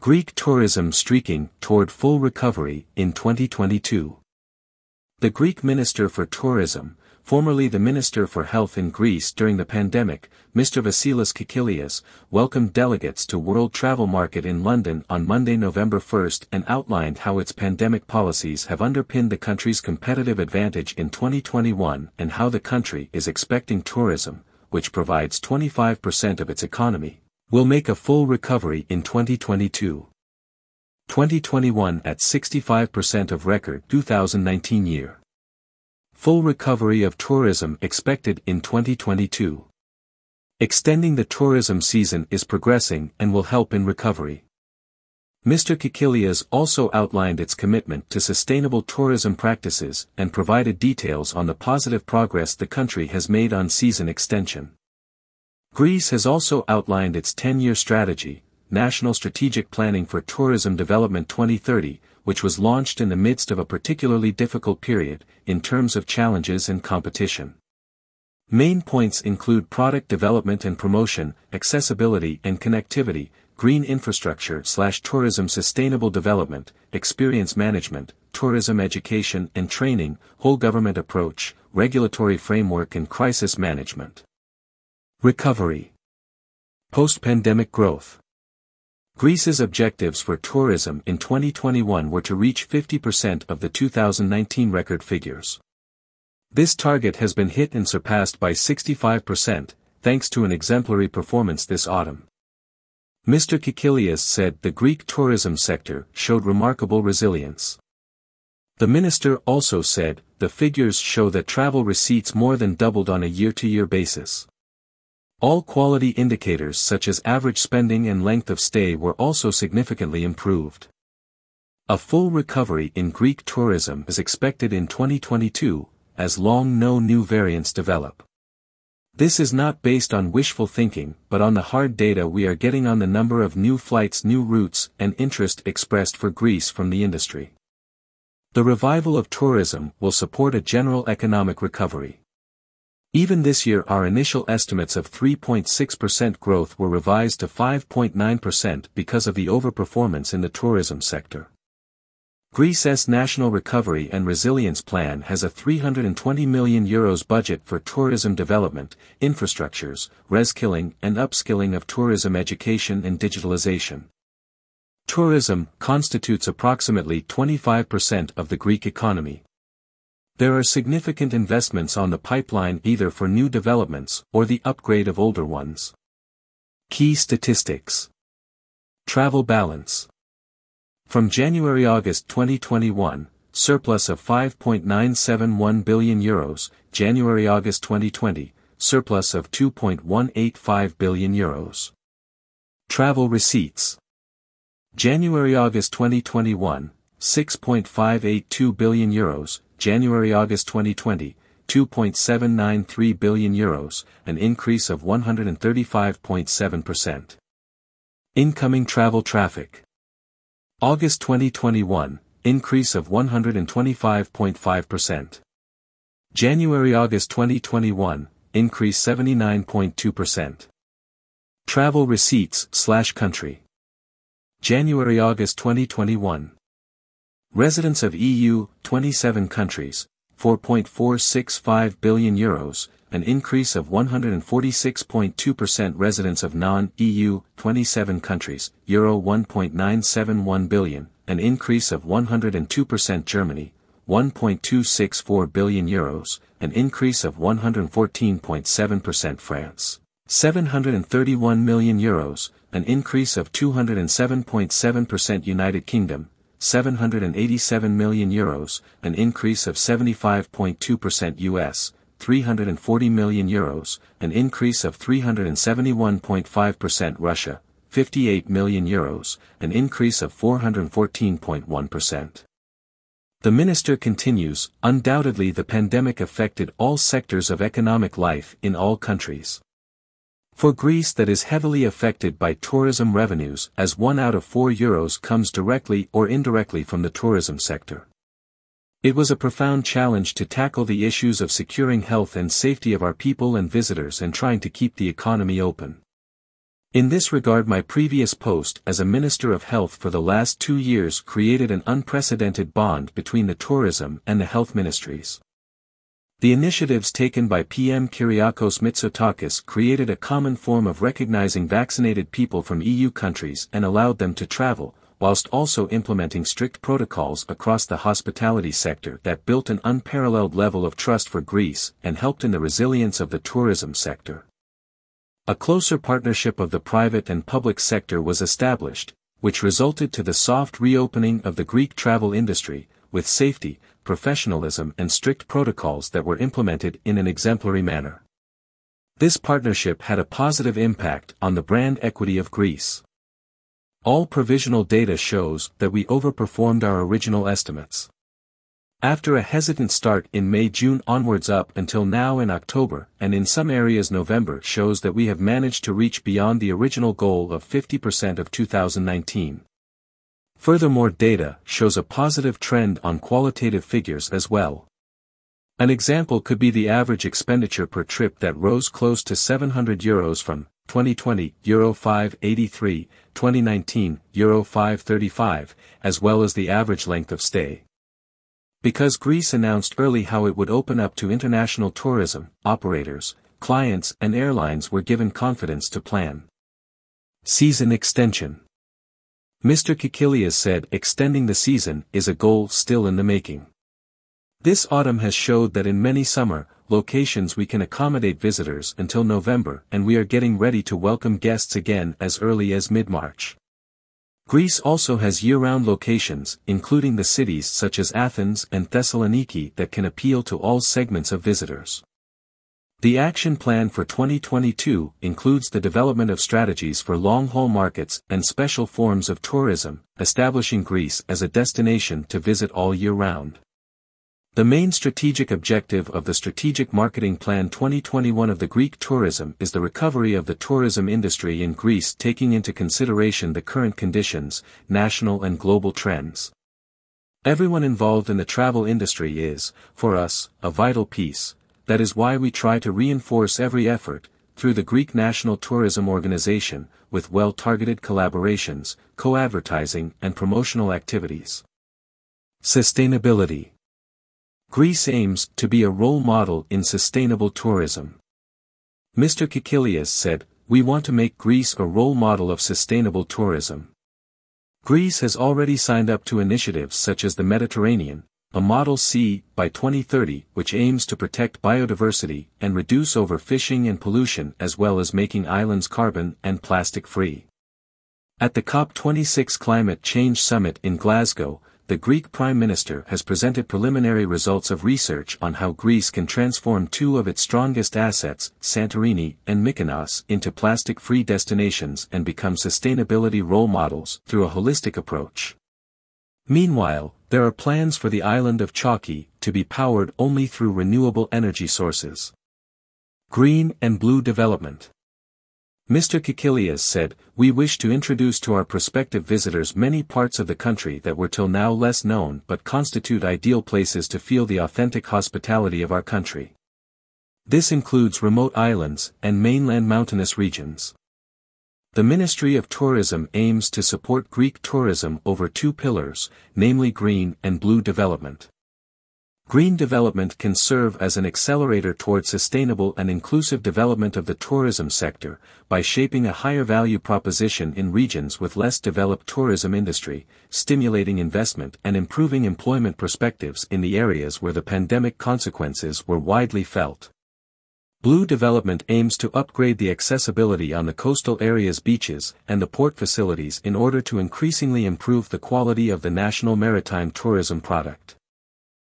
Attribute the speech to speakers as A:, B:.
A: Greek tourism streaking toward full recovery in 2022. The Greek Minister for Tourism, formerly the Minister for Health in Greece during the pandemic, Mr. Vasilis Kikilias, welcomed delegates to World Travel Market in London on Monday, November 1 and outlined how its pandemic policies have underpinned the country's competitive advantage in 2021 and how the country is expecting tourism, which provides 25% of its economy, will make a full recovery in 2022. 2021 at 65% of record 2019 year. Full recovery of tourism expected in 2022. Extending the tourism season is progressing and will help in recovery. Mr. Kikilias also outlined its commitment to sustainable tourism practices and provided details on the positive progress the country has made on season extension. Greece has also outlined its 10-year strategy, National Strategic Planning for Tourism Development 2030, which was launched in the midst of a particularly difficult period, in terms of challenges and competition. Main points include product development and promotion, accessibility and connectivity, green infrastructure slash tourism sustainable development, experience management, tourism education and training, whole government approach, regulatory framework and crisis management. Recovery. Post-pandemic growth. Greece's objectives for tourism in 2021 were to reach 50% of the 2019 record figures. This target has been hit and surpassed by 65%, thanks to an exemplary performance this autumn. Mr. Kikilias said the Greek tourism sector showed remarkable resilience. The minister also said, the figures show that travel receipts more than doubled on a year-to-year basis. All quality indicators such as average spending and length of stay were also significantly improved. A full recovery in Greek tourism is expected in 2022, as long no new variants develop. This is not based on wishful thinking but on the hard data we are getting on the number of new flights new routes and interest expressed for Greece from the industry. The revival of tourism will support a general economic recovery. Even this year our initial estimates of 3.6% growth were revised to 5.9% because of the overperformance in the tourism sector. Greece's National Recovery and Resilience Plan has a 320 million euros budget for tourism development, infrastructures, reskilling and upskilling of tourism education and digitalization. Tourism constitutes approximately 25% of the Greek economy. There are significant investments on the pipeline either for new developments or the upgrade of older ones. Key statistics. Travel balance. From January-August 2021, surplus of 5.971 billion euros, January-August 2020, surplus of 2.185 billion euros. Travel receipts. January-August 2021, 6.582 billion euros, January-August 2020, 2.793 billion euros, an increase of 135.7%. Incoming travel traffic. August 2021, increase of 125.5%. January-August 2021, increase 79.2%. Travel receipts slash country. January-August 2021. Residents of EU, 27 countries, 4.465 billion euros, an increase of 146.2% residents of non-EU, 27 countries, euro 1.971 billion, an increase of 102% Germany, 1.264 billion euros, an increase of 114.7% France, 731 million euros, an increase of 207.7% United Kingdom, 787 million euros, an increase of 75.2% US, 340 million euros, an increase of 371.5% Russia, 58 million euros, an increase of 414.1%. The minister continues, undoubtedly the pandemic affected all sectors of economic life in all countries. For Greece that is heavily affected by tourism revenues as one out of four euros comes directly or indirectly from the tourism sector. It was a profound challenge to tackle the issues of securing health and safety of our people and visitors and trying to keep the economy open. In this regard my previous post as a Minister of Health for the last two years created an unprecedented bond between the tourism and the health ministries. The initiatives taken by PM Kyriakos Mitsotakis created a common form of recognizing vaccinated people from EU countries and allowed them to travel, whilst also implementing strict protocols across the hospitality sector that built an unparalleled level of trust for Greece and helped in the resilience of the tourism sector. A closer partnership of the private and public sector was established, which resulted to the soft reopening of the Greek travel industry, with safety, professionalism and strict protocols that were implemented in an exemplary manner. This partnership had a positive impact on the brand equity of Greece. All provisional data shows that we overperformed our original estimates. After a hesitant start in May-June onwards up until now in October, and in some areas November shows that we have managed to reach beyond the original goal of 50% of 2019. Furthermore data shows a positive trend on qualitative figures as well. An example could be the average expenditure per trip that rose close to 700 euros from 2020 Euro 583, 2019 Euro 535, as well as the average length of stay. Because Greece announced early how it would open up to international tourism, operators, clients and airlines were given confidence to plan. Season Extension Mr. Kikilias said extending the season is a goal still in the making. This autumn has showed that in many summer, locations we can accommodate visitors until November and we are getting ready to welcome guests again as early as mid-March. Greece also has year-round locations, including the cities such as Athens and Thessaloniki that can appeal to all segments of visitors. The action plan for 2022 includes the development of strategies for long-haul markets and special forms of tourism, establishing Greece as a destination to visit all year round. The main strategic objective of the Strategic Marketing Plan 2021 of the Greek tourism is the recovery of the tourism industry in Greece taking into consideration the current conditions, national and global trends. Everyone involved in the travel industry is, for us, a vital piece, that is why we try to reinforce every effort, through the Greek National Tourism Organization, with well-targeted collaborations, co-advertising and promotional activities. Sustainability Greece aims to be a role model in sustainable tourism. Mr. Kikilias said, we want to make Greece a role model of sustainable tourism. Greece has already signed up to initiatives such as the Mediterranean, a Model Sea by 2030 which aims to protect biodiversity and reduce overfishing and pollution as well as making islands carbon and plastic free. At the COP26 Climate Change Summit in Glasgow, the Greek Prime Minister has presented preliminary results of research on how Greece can transform two of its strongest assets, Santorini and Mykonos, into plastic-free destinations and become sustainability role models through a holistic approach. Meanwhile, there are plans for the island of Chalki to be powered only through renewable energy sources. Green and Blue Development Mr. Kikilias said, we wish to introduce to our prospective visitors many parts of the country that were till now less known but constitute ideal places to feel the authentic hospitality of our country. This includes remote islands and mainland mountainous regions. The Ministry of Tourism aims to support Greek tourism over two pillars, namely green and blue development. Green development can serve as an accelerator toward sustainable and inclusive development of the tourism sector, by shaping a higher value proposition in regions with less developed tourism industry, stimulating investment and improving employment perspectives in the areas where the pandemic consequences were widely felt. Blue development aims to upgrade the accessibility on the coastal areas beaches and the port facilities in order to increasingly improve the quality of the national maritime tourism product.